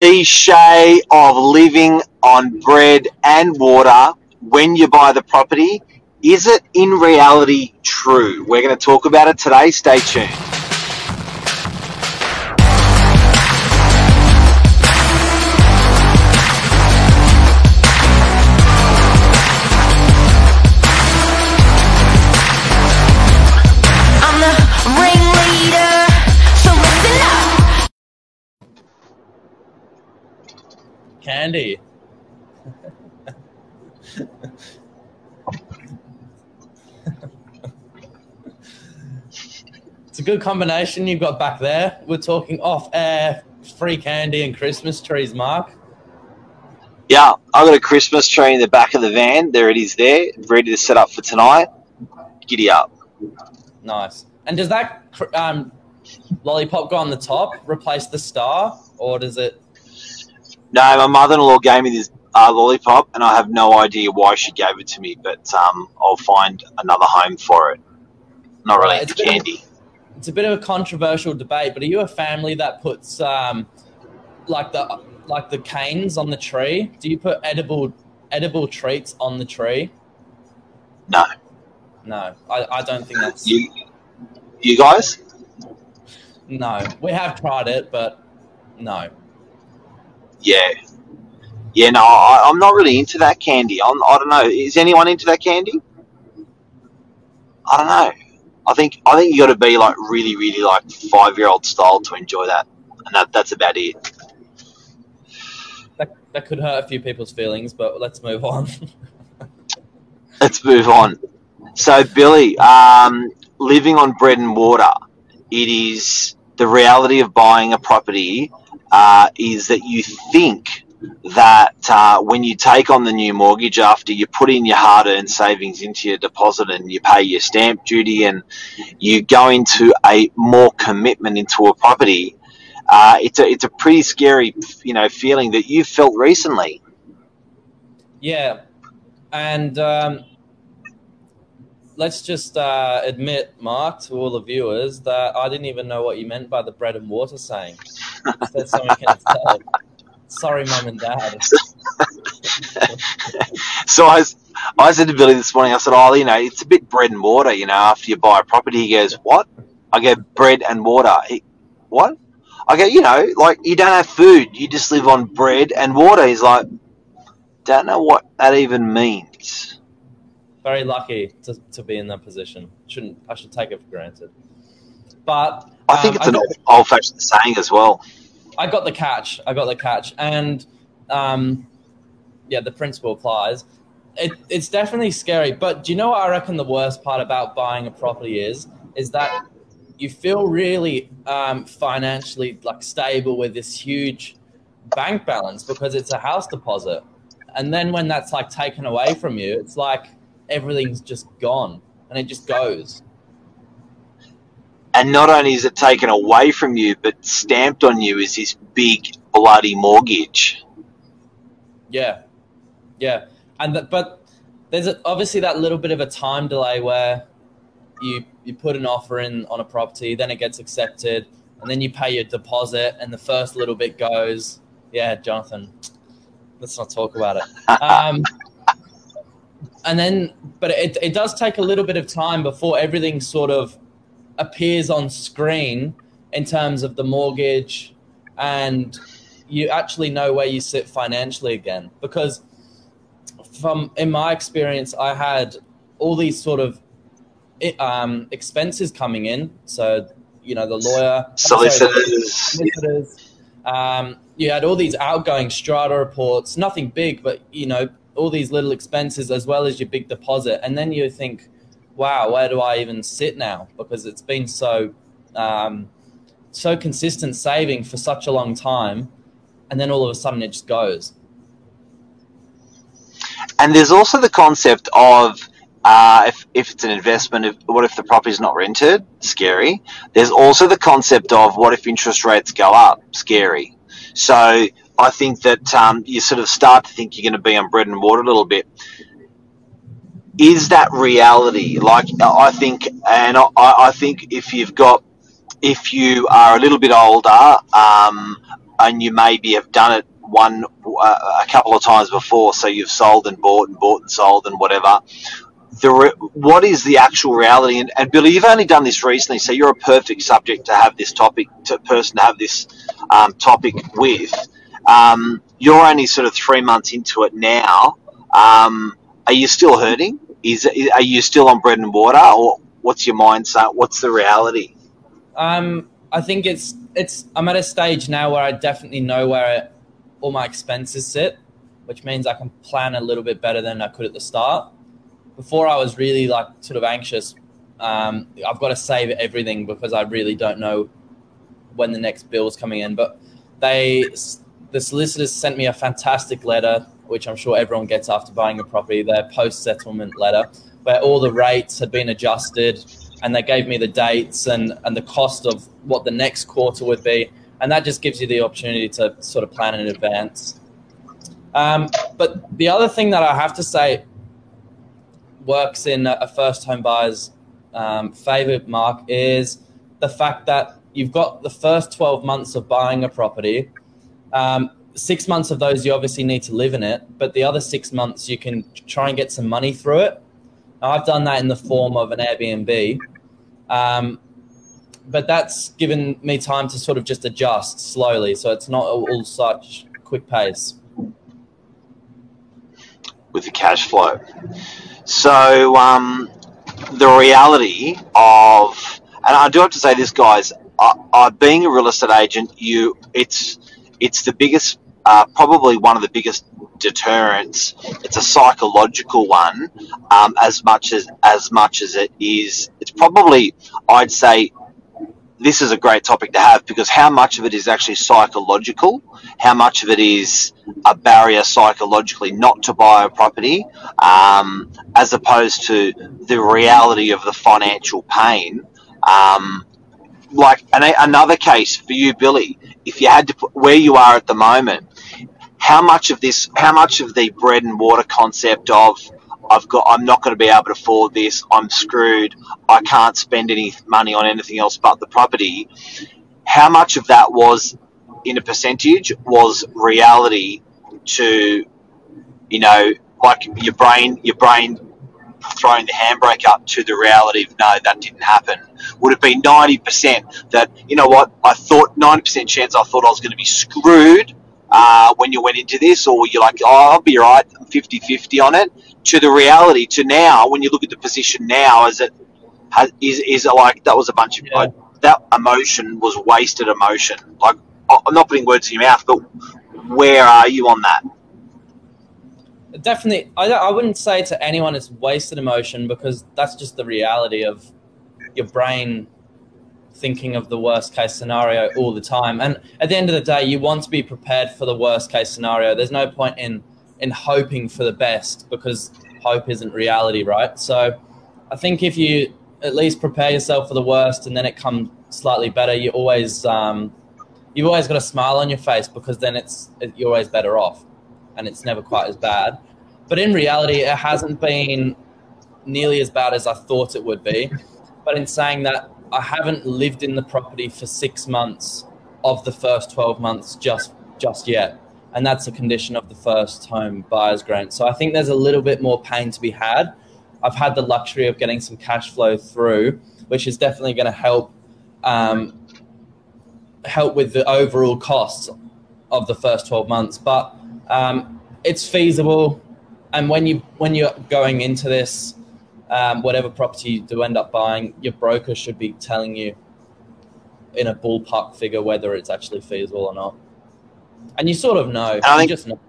cliche of living on bread and water when you buy the property, is it in reality true? We're going to talk about it today. Stay tuned. Candy. it's a good combination you've got back there. We're talking off air, free candy and Christmas trees, Mark. Yeah, I've got a Christmas tree in the back of the van. There it is there, ready to set up for tonight. Giddy up. Nice. And does that um, lollipop go on the top, replace the star, or does it? No, my mother-in-law gave me this uh, lollipop, and I have no idea why she gave it to me, but um, I'll find another home for it. Not really into it's candy. It's a bit of a controversial debate, but are you a family that puts um, like the like the canes on the tree? Do you put edible edible treats on the tree? No, No, I, I don't think that's you, you guys. no. We have tried it, but no. Yeah, yeah. No, I, I'm not really into that candy. I'm, I don't know. Is anyone into that candy? I don't know. I think I think you got to be like really, really like five year old style to enjoy that, and that, that's about it. That that could hurt a few people's feelings, but let's move on. Let's move on. So, Billy, um, living on bread and water, it is the reality of buying a property uh, is that you think that uh, when you take on the new mortgage after you put in your hard earned savings into your deposit and you pay your stamp duty and you go into a more commitment into a property, uh, it's, a, it's a pretty scary you know feeling that you've felt recently. yeah, and um, let's just uh, admit, Mark, to all the viewers, that I didn't even know what you meant by the bread and water saying. Something tell. Sorry, mum and dad. so I said to Billy this morning, I said, oh, you know, it's a bit bread and water, you know, after you buy a property. He goes, what? I go, bread and water. He, what? I go, you know, like you don't have food, you just live on bread and water. He's like, don't know what that even means. Very lucky to, to be in that position. Shouldn't I should take it for granted. But I think um, it's an old, old-fashioned saying as well. I got the catch. I got the catch, and um, yeah, the principle applies. It, it's definitely scary, but do you know what I reckon the worst part about buying a property is? Is that you feel really um, financially like stable with this huge bank balance because it's a house deposit, and then when that's like taken away from you, it's like everything's just gone and it just goes. And not only is it taken away from you, but stamped on you is this big bloody mortgage. Yeah, yeah, and that, but there's a, obviously that little bit of a time delay where you you put an offer in on a property, then it gets accepted, and then you pay your deposit, and the first little bit goes. Yeah, Jonathan, let's not talk about it. Um, and then, but it it does take a little bit of time before everything sort of appears on screen in terms of the mortgage and you actually know where you sit financially again because from in my experience i had all these sort of um, expenses coming in so you know the lawyer Solicitors. solicitors um, you had all these outgoing strata reports nothing big but you know all these little expenses as well as your big deposit and then you think wow where do i even sit now because it's been so um, so consistent saving for such a long time and then all of a sudden it just goes And there's also the concept of uh, if, if it's an investment, if, what if the property's not rented? Scary. There's also the concept of what if interest rates go up? Scary. So I think that um, you sort of start to think you're going to be on bread and water a little bit. Is that reality? Like I think, and I, I think if you've got, if you are a little bit older, um, and you maybe have done it one uh, a couple of times before, so you've sold and bought and bought and sold and whatever. The re- what is the actual reality? And, and Billy, you've only done this recently, so you're a perfect subject to have this topic, to person to have this um, topic with. Um, you're only sort of three months into it now. Um, are you still hurting? Is are you still on bread and water, or what's your mindset? What's the reality? Um, I think it's it's. I'm at a stage now where I definitely know where all my expenses sit, which means I can plan a little bit better than I could at the start. Before I was really like sort of anxious. Um, I've got to save everything because I really don't know when the next bill is coming in. But they, the solicitors sent me a fantastic letter, which I'm sure everyone gets after buying a property. Their post settlement letter, where all the rates had been adjusted, and they gave me the dates and and the cost of what the next quarter would be and that just gives you the opportunity to sort of plan in advance. Um, but the other thing that I have to say works in a first home buyer's um, favor, Mark, is the fact that you've got the first 12 months of buying a property. Um, six months of those, you obviously need to live in it, but the other six months, you can try and get some money through it. Now, I've done that in the form of an Airbnb. Um, but that's given me time to sort of just adjust slowly, so it's not all such quick pace. With the cash flow, so um, the reality of, and I do have to say this, guys, I, I, being a real estate agent, you, it's, it's the biggest, uh, probably one of the biggest deterrents. It's a psychological one, um, as much as as much as it is. It's probably, I'd say, this is a great topic to have because how much of it is actually psychological, how much of it is a barrier psychologically not to buy a property, um, as opposed to the reality of the financial pain. Um, like an, another case for you, Billy, if you had to put where you are at the moment, how much of this, how much of the bread and water concept of I've got I'm not going to be able to afford this. I'm screwed. I can't spend any money on anything else but the property. How much of that was in a percentage was reality to you know like your brain your brain throwing the handbrake up to the reality of no that didn't happen would have been 90% that you know what? I thought 90% chance I thought I was going to be screwed uh, when you went into this or you're like oh I'll be right 50-50 on it. To the reality to now when you look at the position now is it is, is it like that was a bunch of yeah. like, that emotion was wasted emotion. Like i'm not putting words in your mouth but where are you on that definitely I, I wouldn't say to anyone it's wasted emotion because that's just the reality of your brain thinking of the worst case scenario all the time. And at the end of the day you want to be prepared for the worst case scenario. There's no point in in hoping for the best because hope isn't reality, right? So I think if you at least prepare yourself for the worst and then it comes slightly better, you always um, you've always got a smile on your face because then it's you're always better off, and it's never quite as bad. But in reality, it hasn't been nearly as bad as I thought it would be. But in saying that, I haven't lived in the property for six months of the first twelve months just just yet and that's a condition of the first home buyer's grant. So I think there's a little bit more pain to be had. I've had the luxury of getting some cash flow through, which is definitely going to help um, help with the overall costs of the first 12 months. But um, it's feasible, and when you when you're going into this, um, whatever property you do end up buying, your broker should be telling you in a ballpark figure whether it's actually feasible or not and you sort of know. I think, you just know.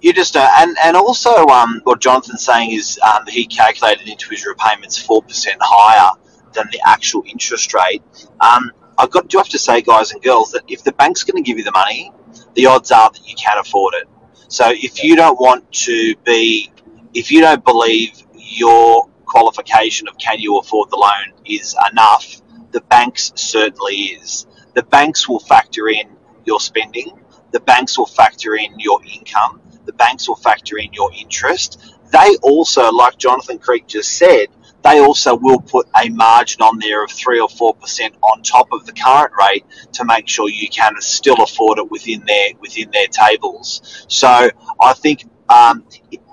You just know, and and also, um, what Jonathan's saying is um, he calculated into his repayments four percent higher than the actual interest rate. Um, I've got do have to say, guys and girls, that if the bank's going to give you the money, the odds are that you can't afford it. So if you don't want to be, if you don't believe your qualification of can you afford the loan is enough, the banks certainly is the banks will factor in your spending, the banks will factor in your income, the banks will factor in your interest. They also, like Jonathan Creek just said, they also will put a margin on there of three or four percent on top of the current rate to make sure you can still afford it within their within their tables. So I think. Um,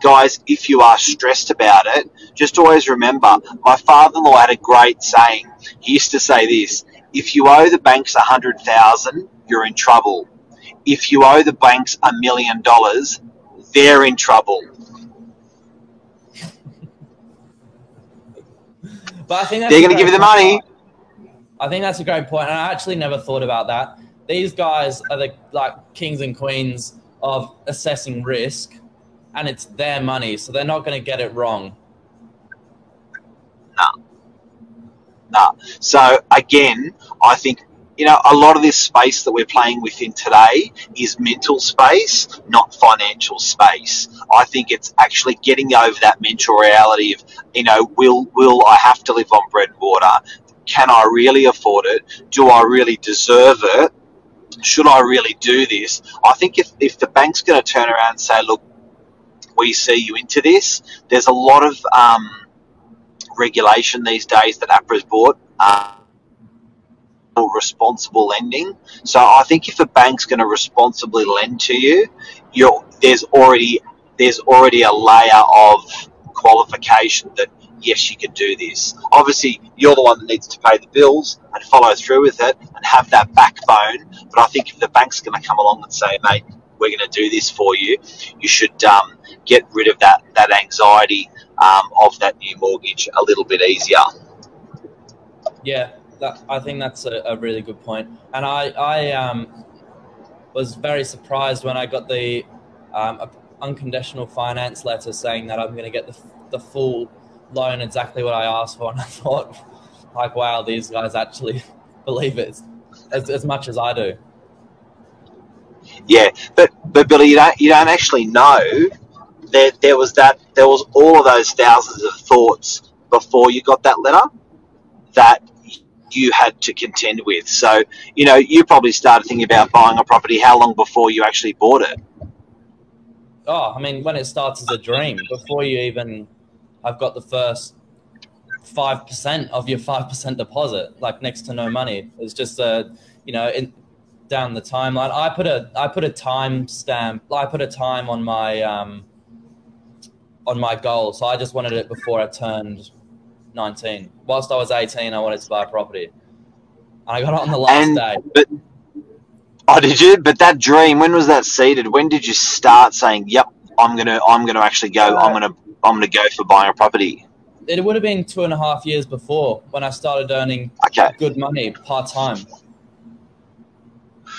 guys, if you are stressed about it, just always remember my father in law had a great saying. He used to say this if you owe the banks a hundred thousand, you're in trouble. If you owe the banks a million dollars, they're in trouble. But I think that's They're going to give you the money. I think that's a great point, and I actually never thought about that. These guys are the like kings and queens of assessing risk, and it's their money, so they're not going to get it wrong. No. No. So again, I think you know a lot of this space that we're playing within today is mental space, not financial space. I think it's actually getting over that mental reality of you know will will I have to live on bread and water? Can I really afford it? Do I really deserve it? Should I really do this? I think if, if the bank's going to turn around and say, look, we see you into this, there's a lot of um, regulation these days that APRA's bought. Uh, responsible lending. So I think if a bank's going to responsibly lend to you, you're, there's already there's already a layer of qualification that yes, you can do this. Obviously, you're the one that needs to pay the bills and follow through with it and have that backbone. But I think if the bank's going to come along and say, mate, we're going to do this for you, you should um, get rid of that that anxiety um, of that new mortgage a little bit easier. Yeah, that, I think that's a, a really good point. And I, I um, was very surprised when I got the um, unconditional finance letter saying that I'm going to get the, the full loan exactly what I asked for. And I thought, like, wow, these guys actually believe it as, as much as I do. Yeah, but but Billy, you don't you don't actually know that there was that there was all of those thousands of thoughts before you got that letter that you had to contend with. So you know you probably started thinking about buying a property how long before you actually bought it? Oh, I mean, when it starts as a dream, before you even, I've got the first five percent of your five percent deposit, like next to no money. It's just a, you know, in, down the timeline. I put a, I put a time stamp. I put a time on my, um, on my goal. So I just wanted it before I turned nineteen. Whilst I was eighteen, I wanted to buy a property, and I got it on the last And day. but oh, did you? But that dream, when was that seeded? When did you start saying, "Yep, I'm gonna I'm gonna actually go. I'm gonna I'm gonna go for buying a property"? It would have been two and a half years before when I started earning Okay. good money part time.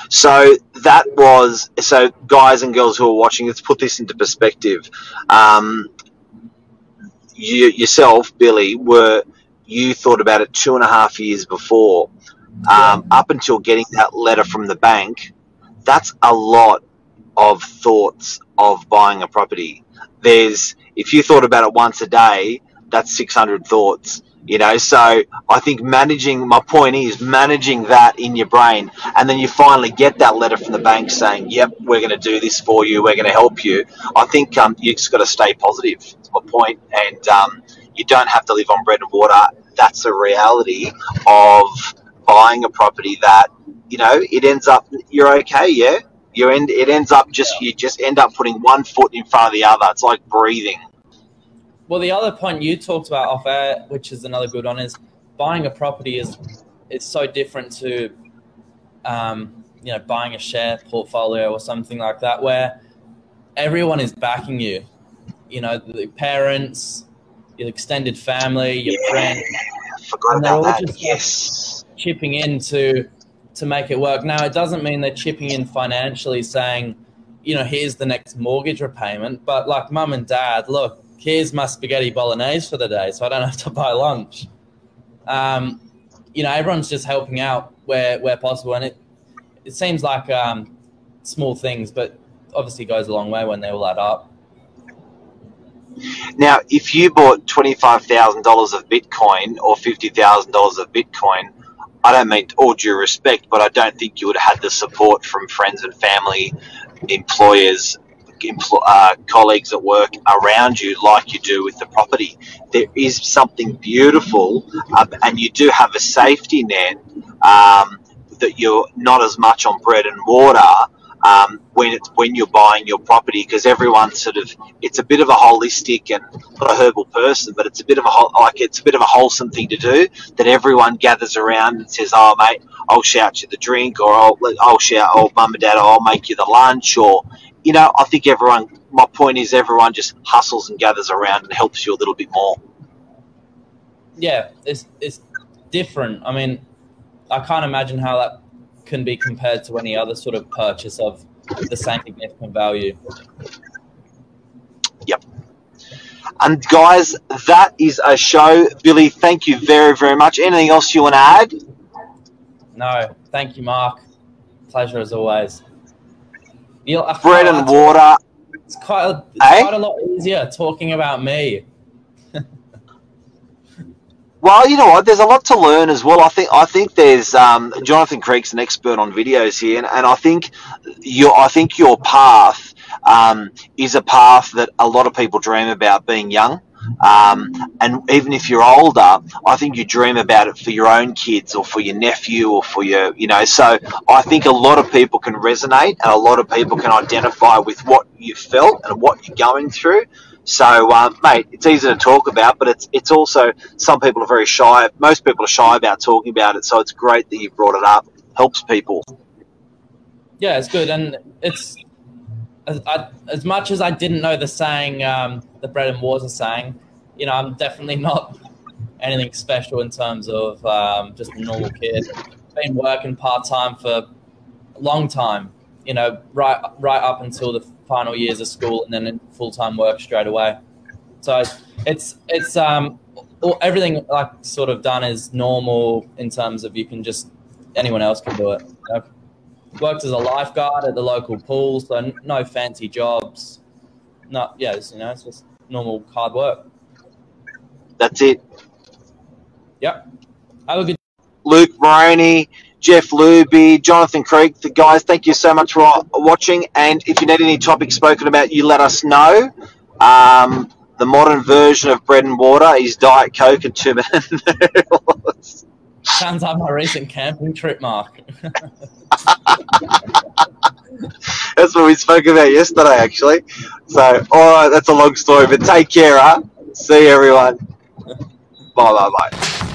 So that was so guys and girls who are watching. Let's put this into perspective. Um, you yourself, Billy, were you thought about it two and a half years before, um, up until getting that letter from the bank. That's a lot of thoughts of buying a property. There's if you thought about it once a day, that's six hundred thoughts. You know, so I think managing my point is managing that in your brain, and then you finally get that letter from the bank saying, "Yep, we're going to do this for you. We're going to help you." I think um, you just got to stay positive. That's my point, and um, you don't have to live on bread and water. That's a reality of buying a property that you know it ends up you're okay. Yeah, you end it ends up just you just end up putting one foot in front of the other. It's like breathing. Well, the other point you talked about off air, which is another good one, is buying a property is it's so different to, um, you know, buying a share portfolio or something like that, where everyone is backing you. You know, the parents, your extended family, your Yeah. friends, And they're all that. just- Yes. chipping in to to make it work. Now, it doesn't mean they're chipping in financially, saying, you know, here's the next mortgage repayment. But like mum and dad, look, here's my spaghetti bolognese for the day, so I don't have to buy lunch. Um, you know, everyone's just helping out where where possible, and it it seems like um, small things, but obviously goes a long way when they all add up. Now, if you bought twenty-five thousand dollars of Bitcoin or fifty thousand dollars of Bitcoin, I don't mean all due respect, but I don't think you would have had the support from friends and family, employers, uh, colleagues at work around you, like you do with the property. There is something beautiful, uh, and you do have a safety net um, that you're not as much on bread and water um, when it's when you're buying your property because everyone sort of it's a bit of a holistic and not a herbal person, but it's a bit of a whole- like it's a bit of a wholesome thing to do that everyone gathers around and says, "Oh, mate, I'll shout you the drink," or "I'll I'll shout, oh, mum and dad, I'll make you the lunch," or you know, I think everyone. My point is, everyone just hustles and gathers around and helps you a little bit more. yeah, it's it's different. I mean, I can't imagine how that can be compared to any other sort of purchase of the same significant value. Yep. And guys, that is a show. Billy, thank you very, very much. Anything else you want to add? No, thank you, Mark. Pleasure as always. You know, I Bread and to water. It's quite a, it's Eh? quite a lot easier talking about me. Well, you know what? There's a lot to learn as well. I think I think there's um, Jonathan Creek's an expert on videos here, and, and I think your I think your path um, is a path that a lot of people dream about being young. Um, and even if you're older, I think you dream about it for your own kids or for your nephew or for your, you know. So I think a lot of people can resonate and a lot of people can identify with what you felt and what you're going through. So, um, mate, it's easy to talk about, but it's it's also some people are very shy. Most people are shy about talking about it. So it's great that you brought it up. Helps people. Yeah, it's good, and it's as, as much as I didn't know the saying, um, the bread and water saying. You know, I'm definitely not anything special in terms of um, just a normal kid. Been working part time for a long time. You know, right right up until the final years of school, and then full time work straight away. So it's it's um everything like sort of done is normal in terms of you can just anyone else can do it. You know? Worked as a lifeguard at the local pool, so no fancy jobs. No, yeah, it's, you know, it's just normal hard work. That's it. Yep. Have a good. Luke Moroney, Jeff Luby, Jonathan Creek, the guys, thank you so much for watching. And if you need any topics spoken about, you let us know. Um, the modern version of bread and water is Diet Coke and two minute noodles. Sounds like my recent camping trip, Mark. That's what we spoke about yesterday, actually. So, all right, that's a long story, but take care, huh? See everyone. Bye, bye, bye.